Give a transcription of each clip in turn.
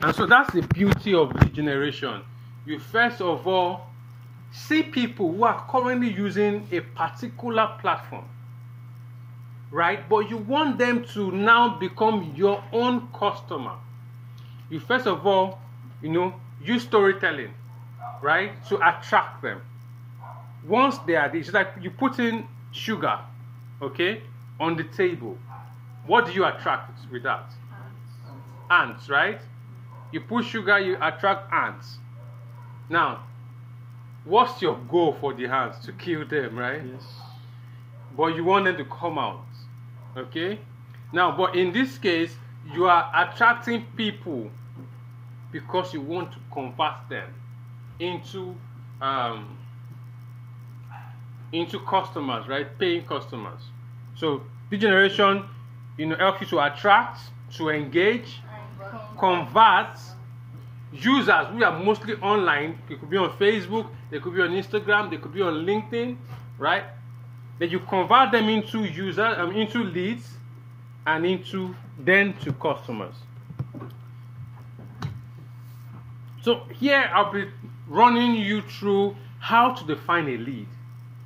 And so that's the beauty of lead generation. You first of all see people who are currently using a particular platform, right? But you want them to now become your own customer. You first of all, you know, use storytelling, right, to attract them. Once they are, it's like you put in sugar, okay, on the table. What do you attract with that? Ants, right? You put sugar, you attract ants. Now, what's your goal for the ants? To kill them, right? Yes. But you want them to come out. Okay? Now, but in this case, you are attracting people because you want to convert them into um, into customers, right? Paying customers. So this generation, you know, helps you to attract, to engage, convert users who are mostly online. They could be on Facebook, they could be on Instagram, they could be on LinkedIn, right? Then you convert them into users, um, into leads, and into then to customers. So here I'll be running you through how to define a lead.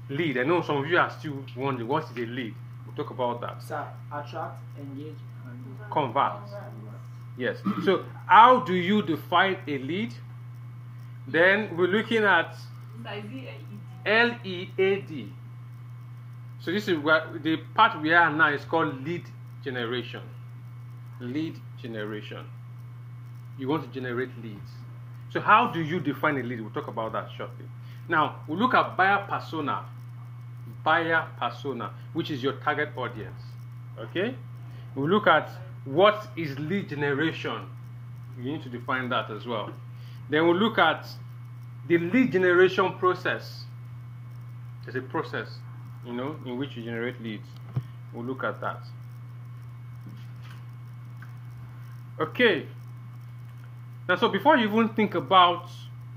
Lead. I know some of you are still wondering what is a lead. We'll talk about that. So attract, engage, and Convert. Yes. So how do you define a lead? Then we're looking at L E A D. So this is where the part we are now is called lead generation. Lead generation. You want to generate leads. So how do you define a lead? We'll talk about that shortly. Now we'll look at buyer persona. Buyer persona, which is your target audience. Okay? We'll look at what is lead generation. You need to define that as well. Then we'll look at the lead generation process. There's a process, you know, in which you generate leads. We'll look at that. Okay. Now, so before you even think about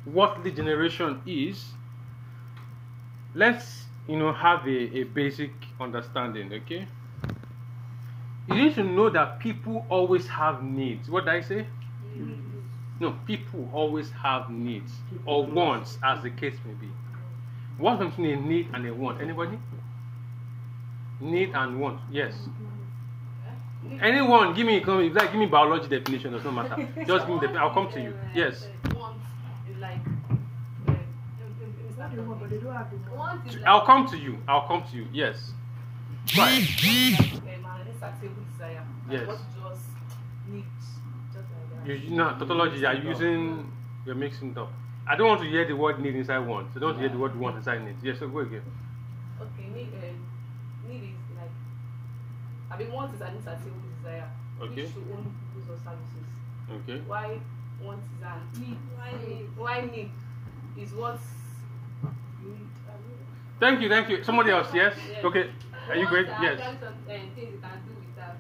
what lead generation is, let's, you know, have a, a basic understanding, okay? You need to know that people always have needs. What did I say? No, people always have needs or wants, as the case may be. What's something a need and a want? Anybody? Need and want. Yes. Anyone, give me if like give me biology definition, does not matter. Just give me the. I'll come to you. Yes. Want is like. What do you want, but they don't have the money. Want is like. I'll come to you. I'll come to you. Yes. Right. Um, an insatiable desire. Yes. What you just need. Just like that. You, you know, tautology. You are using. You're mixing it up. I don't want to hear the word need inside want. So don't hear the word want inside need. Yes. So go again. Okay, need, uh, need is like. I mean, want is an insatiable desire. Okay. Which to own goods or services. Okay. Why want is an need? Why need? Why need is what you need. Thank you. Thank you. Somebody else. Yes. Yes. Okay. Are you great? Yes. Some, uh, things you can do without.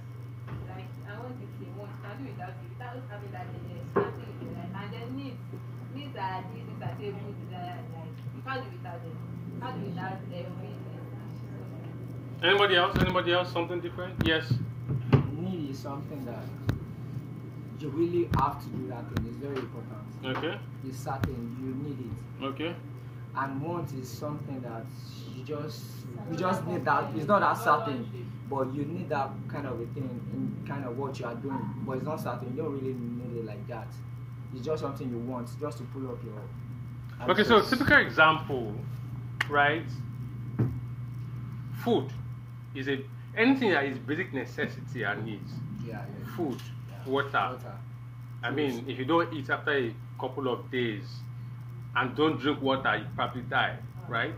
Like, I want this thing, want, you can do without it, without having that desire. You can do it with that. And then needs, needs are these, these are table desire. Like, you can't do without them. You can't do without everything. Anybody else? Anybody else? Something different? Yes. need is something that you really have to do that thing. It's very important. Okay. It's certain you need it. Okay. And want is something that you just you just need that. It's not that certain, but you need that kind of a thing in kind of what you are doing. But it's not certain. You don't really need it like that. It's just something you want, just to pull up your. Okay. So address. typical example, right? Food is a anything that is basic necessity and needs. Yeah, yeah. Food, yeah. water. Water. I mean, if you don't eat after a couple of days and don't drink water, you probably die, right?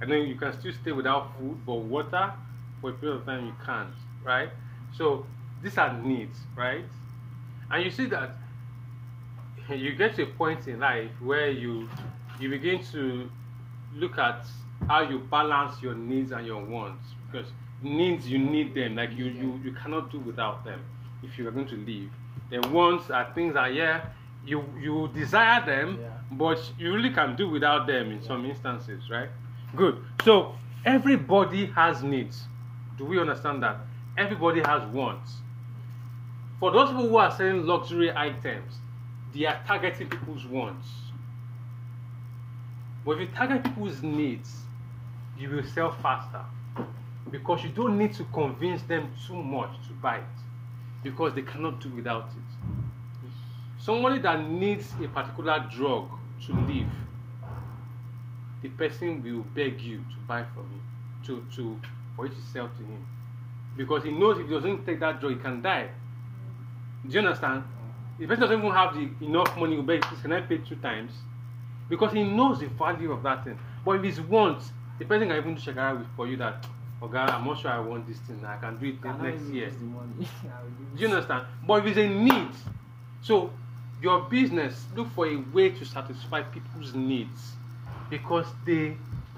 And then you can still stay without food, but water for a period of time you can't, right? So these are needs, right? And you see that you get to a point in life where you you begin to look at how you balance your needs and your wants because needs you need them like you you, you cannot do without them if you are going to live then wants are things that yeah you you desire them Yeah. but you really can do without them in some instances right good so everybody has needs do we understand that everybody has wants for those people who are selling luxury items they are targeting people's wants. But if you target people's needs, you will sell faster because you don't need to convince them too much to buy it because they cannot do without it. Somebody that needs a particular drug to live, the person will beg you to buy from him, to, to for you to sell to him. Because he knows if he doesn't take that drug, he can die. Do you understand? The person doesn't even have the enough money to beg, can I pay two times? Because he knows the value of that thing. But if it's wants, the person can even check out for you that, okay, I'm not sure I want this thing. I can do it Cannot next year. use the money. I will Do you understand? But if it's a need, so your business look for a way to satisfy people's needs because they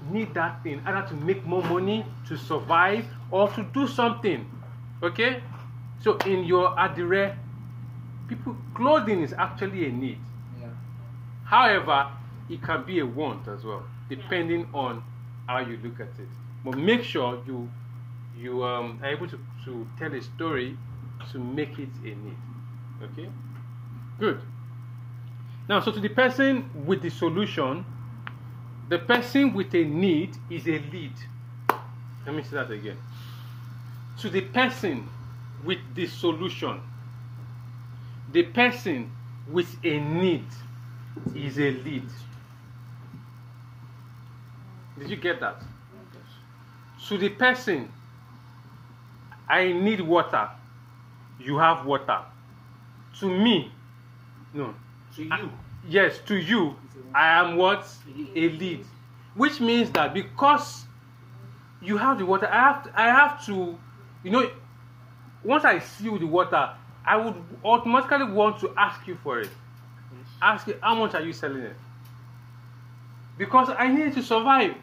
need that thing either to make more money, to survive, or to do something. Okay? So in your adire, people clothing is actually a need. Yeah. However, it can be a want as well, depending on how you look at it. But make sure you you um, are able to, to tell a story to make it a need. Okay? Good. Now, so to the person with the solution, the person with a need is a lead. Let me say that again. To the person with the solution, the person with a need is a lead. Did you get that? To the person, I need water. You have water. To me, no. To you. I- yes, to you, I am what? A lead. Which means that because you have the water, I have to, I have to, you know, once I see you the water, I would automatically want to ask you for it. Ask you, how much are you selling it? Because I need to survive.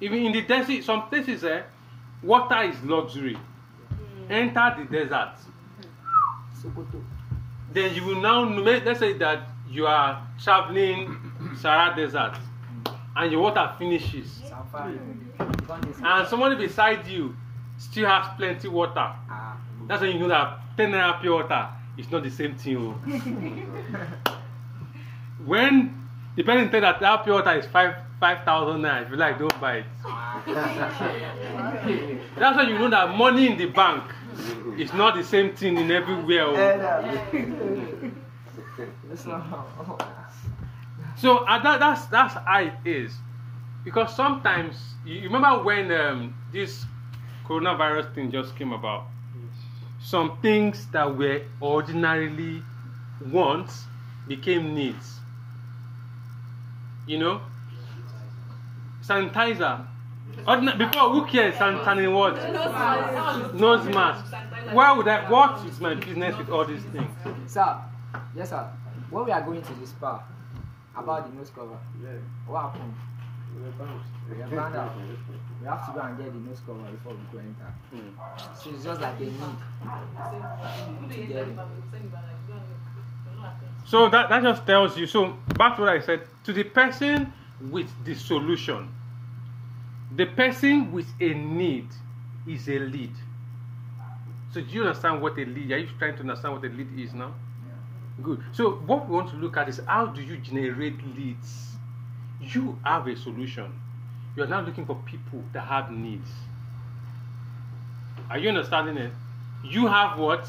Even in the desert, some places, eh, water is luxury. Enter the desert. Sokoto. Then you will now, let's say that you are traveling Sahara Desert and your water finishes. And somebody beside you still has plenty water. That's when you know that 10 naira pure water is not the same thing. oh. when the person tell that that pure water is five five thousand naira, if you like, don't buy it. That's when you know that money in the bank is not the same thing in everywhere. oh. That's not how. So uh, that, that's that's how it is, because sometimes you you remember when um, this coronavirus thing just came about. Some things that were ordinarily wants became needs. You know, sanitizer. Ordina- before who cares sanitizing what? Nose mask. Why would I? What is my business with all these things? Sir, yes, sir. When we are going to the spa, about the nose cover, Yeah. what happened? We're bounced. We are found out. We have to go and get the nose cover before we go enter. So it's just like a need. So that, that just tells you. So back to what I said. To the person with the solution, the person with a need is a lead. So do you understand what a lead? Are you trying to understand what a lead is now? Good. So what we want to look at is how do you generate leads? You have a solution. You are now looking for people that have needs. Are you understanding it? You have what?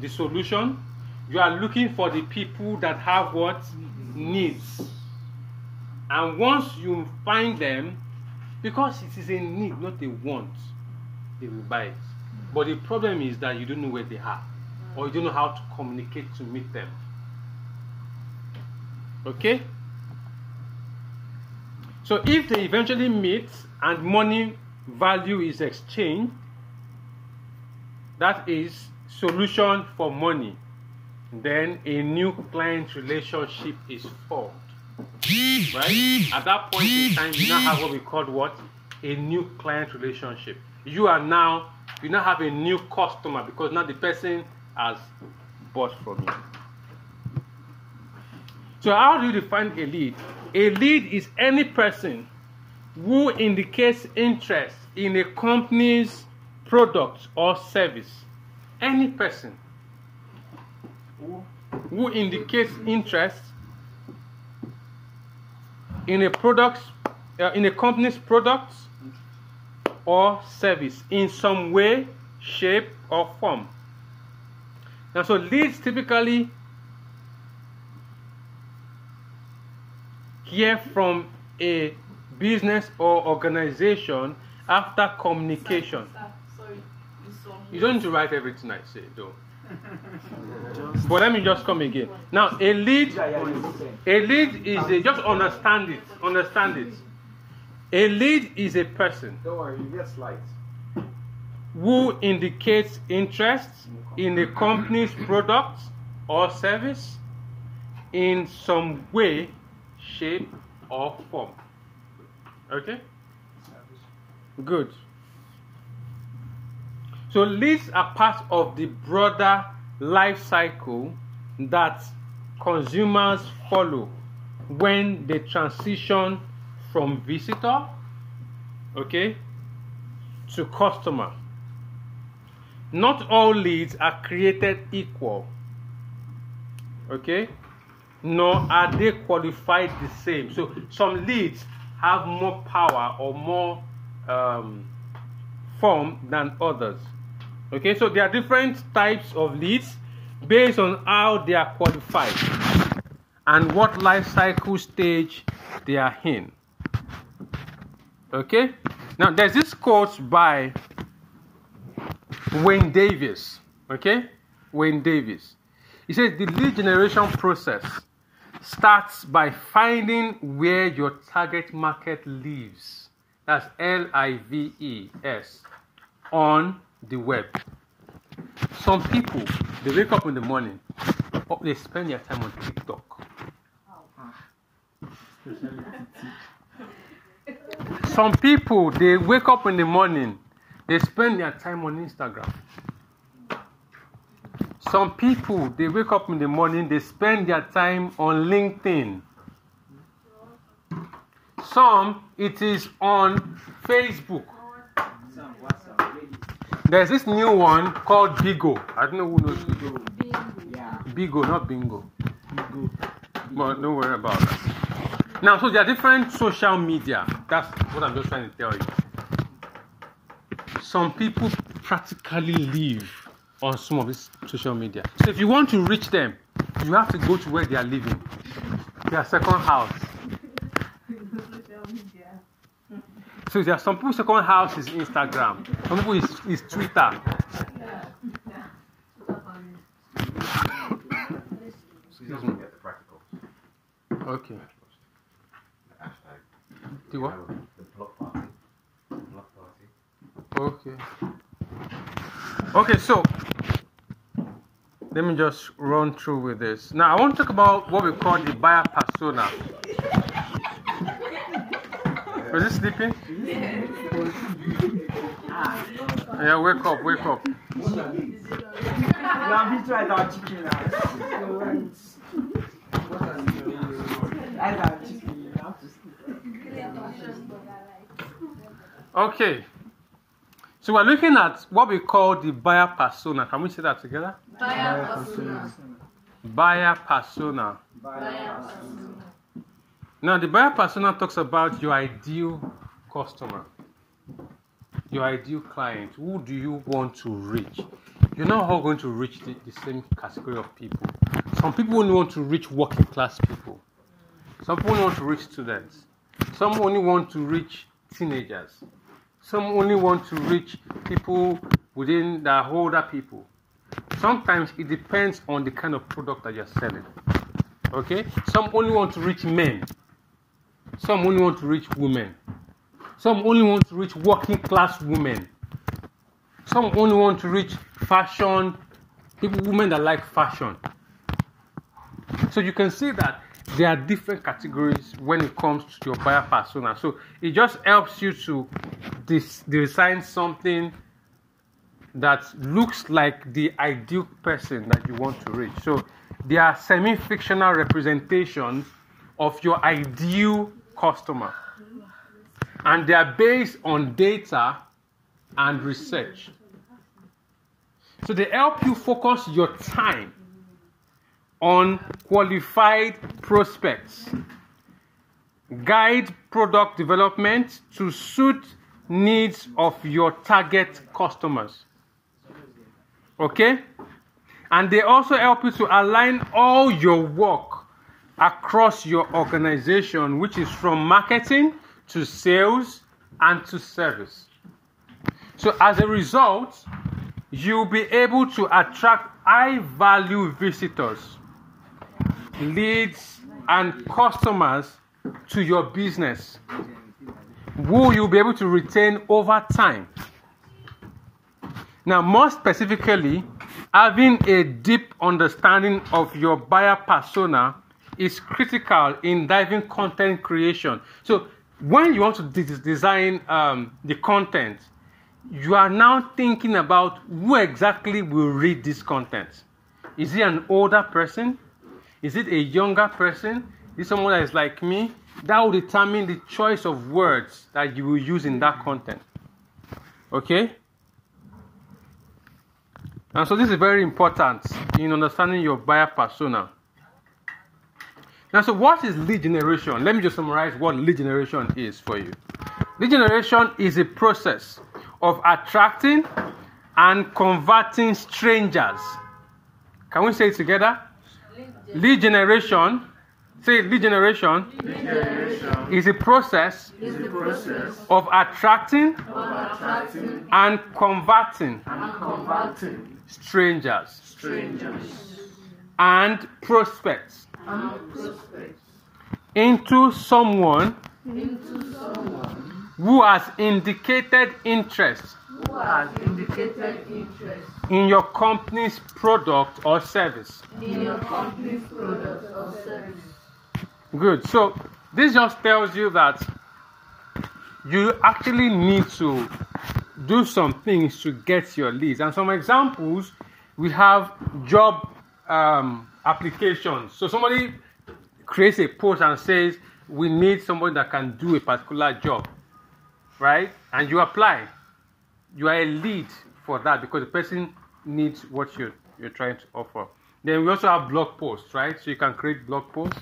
The solution. You are looking for the people that have what? Needs. And once you find them, because it is a need, not a want, they will buy it. But the problem is that you don't know where they are, or you don't know how to communicate to meet them. Okay? So if they eventually meet and money value is exchanged, that is solution for money. Then a new client relationship is formed. Right? At that point in time, you now have what we call what? A new client relationship. You are now you now have a new customer because now the person has bought from you. So how do you define a lead? A lead is any person who indicates interest in a company's product or service. Any person. Who indicates interest in a product, uh, in a company's product or service in some way, shape, or form. Now, so leads typically hear from a business or organization after communication. You don't need to write everything I say, though. but let me just come again. Now, a lead, a lead is a, just understand it. Understand it. A lead is a person. Don't worry, you get slides. Who indicates interest in a company's product or service in some way, shape, or form. Okay? Good. So leads are part of the broader life cycle that consumers follow when they transition from visitor, okay, to customer. Not all leads are created equal, okay, nor are they qualified the same. So some leads have more power or more um, form than others. Okay, so there are different types of leads based on how they are qualified and what life cycle stage they are in. Okay, now there's this quote by Wayne Davis. Okay, Wayne Davis. He says the lead generation process starts by finding where your target market lives. That's L I V E S on the web. Some people they wake up in the morning, oh, they spend their time on TikTok. Some people they wake up in the morning, they spend their time on Instagram. Some people they wake up in the morning, they spend their time on LinkedIn. Some it is on Facebook. There's this new one called Bigo. I don't know who knows Bigo. Yeah. Bigo, not Bingo. But don't worry about that. Now, so there are different social media. That's what I'm just trying to tell you. Some people practically live on some of this social media. So if you want to reach them, you have to go to where they are living, their second house. So there are some people's second house is Instagram. Some people is, is Twitter. Excuse me. Get the practicals. Okay. The hashtag. The what? The block party. Block party. Okay. Okay, so let me just run through with this. Now I want to talk about what we call the buyer persona. Was it sleeping? Yeah, wake up, wake up. Now we tried our chicken now. That's our chicken. You have to sleep. Okay. So we're looking at what we call the buyer persona. Can we say that together? Buyer persona. Buyer persona. Now, the buyer persona talks about your ideal customer, your ideal client. Who do you want to reach? You're not all going to reach the, the same category of people. Some people only want to reach working class people. Some people only want to reach students. Some only want to reach teenagers. Some only want to reach people within the older people. Sometimes it depends on the kind of product that you're selling. Okay? Some only want to reach men. Some only want to reach women. Some only want to reach working class women. Some only want to reach fashion, people, women that like fashion. So you can see that there are different categories when it comes to your buyer persona. So it just helps you to design something that looks like the ideal person that you want to reach. So they are semi-fictional representations of your ideal customer. And they are based on data and research. So they help you focus your time on qualified prospects. Guide product development to suit needs of your target customers. Okay? And they also help you to align all your work across your organization, which is from marketing to sales and to service. So, as a result, you'll be able to attract high value visitors, leads, and customers to your business who you'll be able to retain over time. Now, more specifically, having a deep understanding of your buyer persona is critical in driving content creation. So, when you want to de- design um, the content, you are now thinking about who exactly will read this content. Is it an older person? Is it a younger person? Is someone that is like me? That will determine the choice of words that you will use in that content. Okay? And so this is very important in understanding your buyer persona. Now, so what is lead generation? Let me just summarize what lead generation is for you. Lead generation is a process of attracting and converting strangers. Can we say it together? Lead generation. Say lead generation, Lead generation is a process is the process of attracting of attracting and converting and converting strangers strangers and prospects into someone into someone who has indicated interest who has indicated interest in your company's product or service. in your company's product or service. Good. So this just tells you that you actually need to do some things to get your leads. And some examples we have job um, applications. So somebody creates a post and says, We need somebody that can do a particular job, right? And you apply. You are a lead for that because the person needs what you're, you're trying to offer. Then we also have blog posts, right? So you can create blog posts.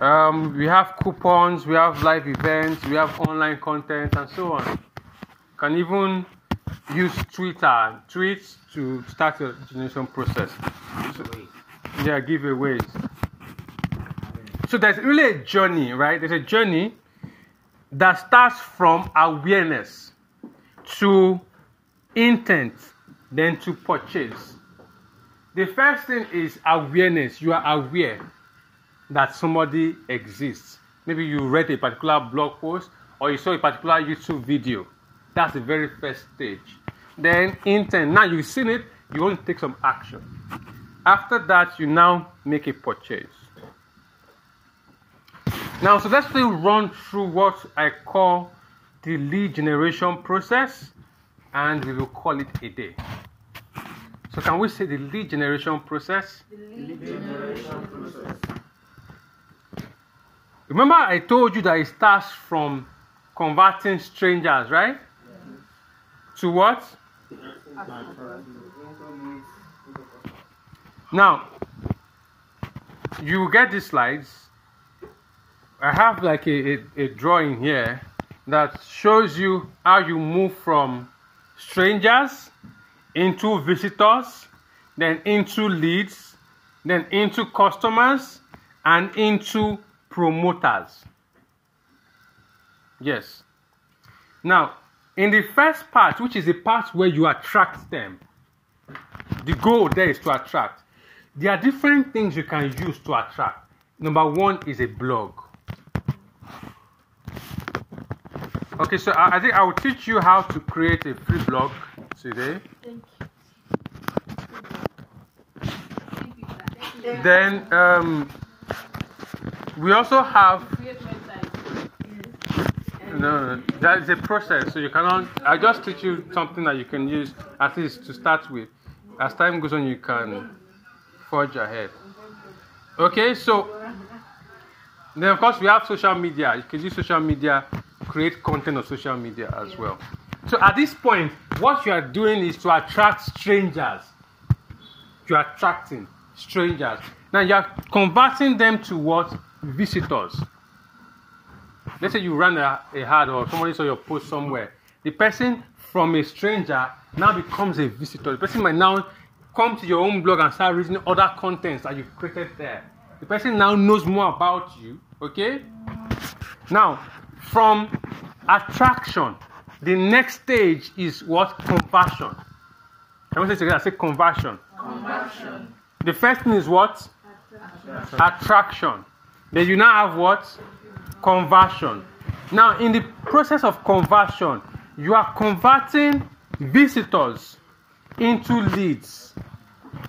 Um, we have coupons, we have live events, we have online content, and so on. Can even use Twitter, tweets to start your generation process. So, yeah, giveaways. So there's really a journey, right? There's a journey that starts from awareness to intent, then to purchase. The first thing is awareness. You are aware that somebody exists. Maybe you read a particular blog post or you saw a particular YouTube video. That's the very first stage. Then intent. Now you've seen it, you want to take some action. After that, you now make a purchase. Now, so let's still run through what I call the lead generation process, and we will call it a day. So, can we say the lead generation process? Lead generation process. Remember, I told you that it starts from converting strangers, right? To what? Now, you will get these slides. I have like a, a, a drawing here that shows you how you move from strangers into visitors, then into leads, then into customers, and into promoters. Yes. Now, in the first part, which is the part where you attract them, the goal there is to attract. There are different things you can use to attract. Number one is a blog. Okay, so I, I think I will teach you how to create a free blog today. Then um, we also have. No, that is a process. So you cannot. I just teach you something that you can use at least to start with. As time goes on, you can forge ahead. Okay, so then of course we have social media. You can use social media, create content on social media as well. So at this point, what you are doing is to attract strangers. You are attracting. strangers. Now you are converting them to what? Visitors. Let's say you ran a, a ad or somebody saw your post somewhere. The person from a stranger now becomes a visitor. The person might now come to your own blog and start reading other contents that you've created there. The person now knows more about you. Okay? Now, from attraction, the next stage is what? Conversion. Can we say together? Say conversion. Conversion. The first thing is what? Attraction. Then you now have what? Conversion. Now, in the process of conversion, you are converting visitors into leads.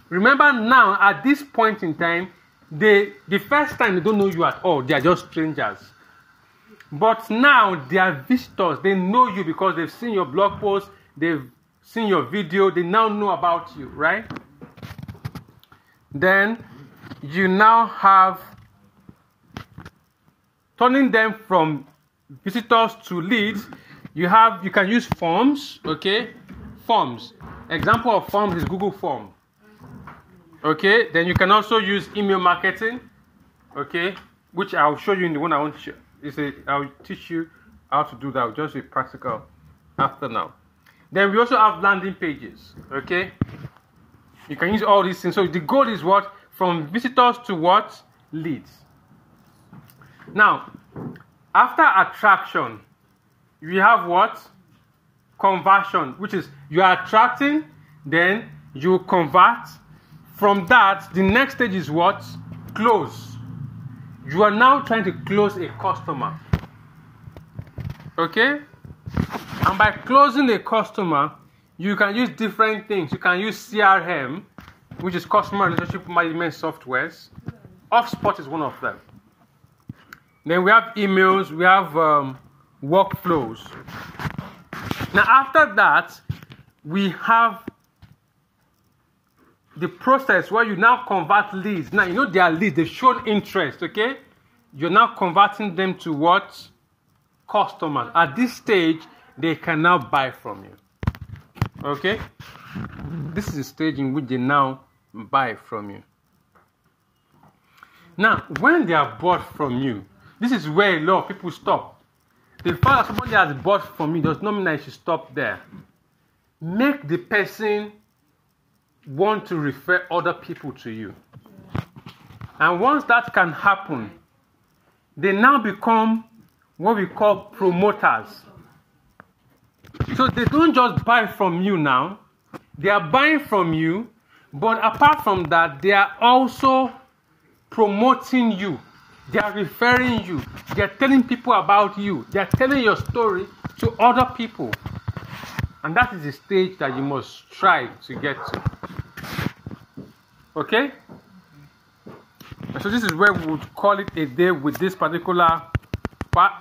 Remember now, at this point in time, they the first time they don't know you at all, they are just strangers. But now they are visitors, they know you because they've seen your blog post, they've seen your video, they now know about you, right? Then you now have turning them from visitors to leads. You have you can use forms, okay? Forms. Example of forms is Google Form. Okay, then you can also use email marketing, okay, which I'll show you in the one I want to. It's a, I'll teach you how to do that, just be practical after now. Then we also have landing pages, okay. You can use all these things. So the goal is what? From visitors to what? Leads. Now, after attraction, you have what? Conversion, which is you are attracting, then you convert. From that, the next stage is what? Close. You are now trying to close a customer. Okay? And by closing a customer, you can use different things. You can use CRM, which is customer relationship management softwares. HubSpot is one of them. Then we have emails, we have um, workflows. Now, after that, we have the process where you now convert leads. Now, you know they are leads, they've shown interest, okay? You're now converting them to what? Customers. At this stage, they can now buy from you. Okay? This is the stage in which they now buy from you. Now, when they are bought from you, this is where a lot of people stop. The fact that somebody has bought from me does not mean you should stop there. Make the person want to refer other people to you. And once that can happen, they now become what we call promoters. So they don't just buy from you now, they are buying from you, but apart from that, they are also promoting you. They are referring you. They are telling people about you. They are telling your story to other people. And that is the stage that you must strive to get to. Okay? So this is where we would call it a day with this particular part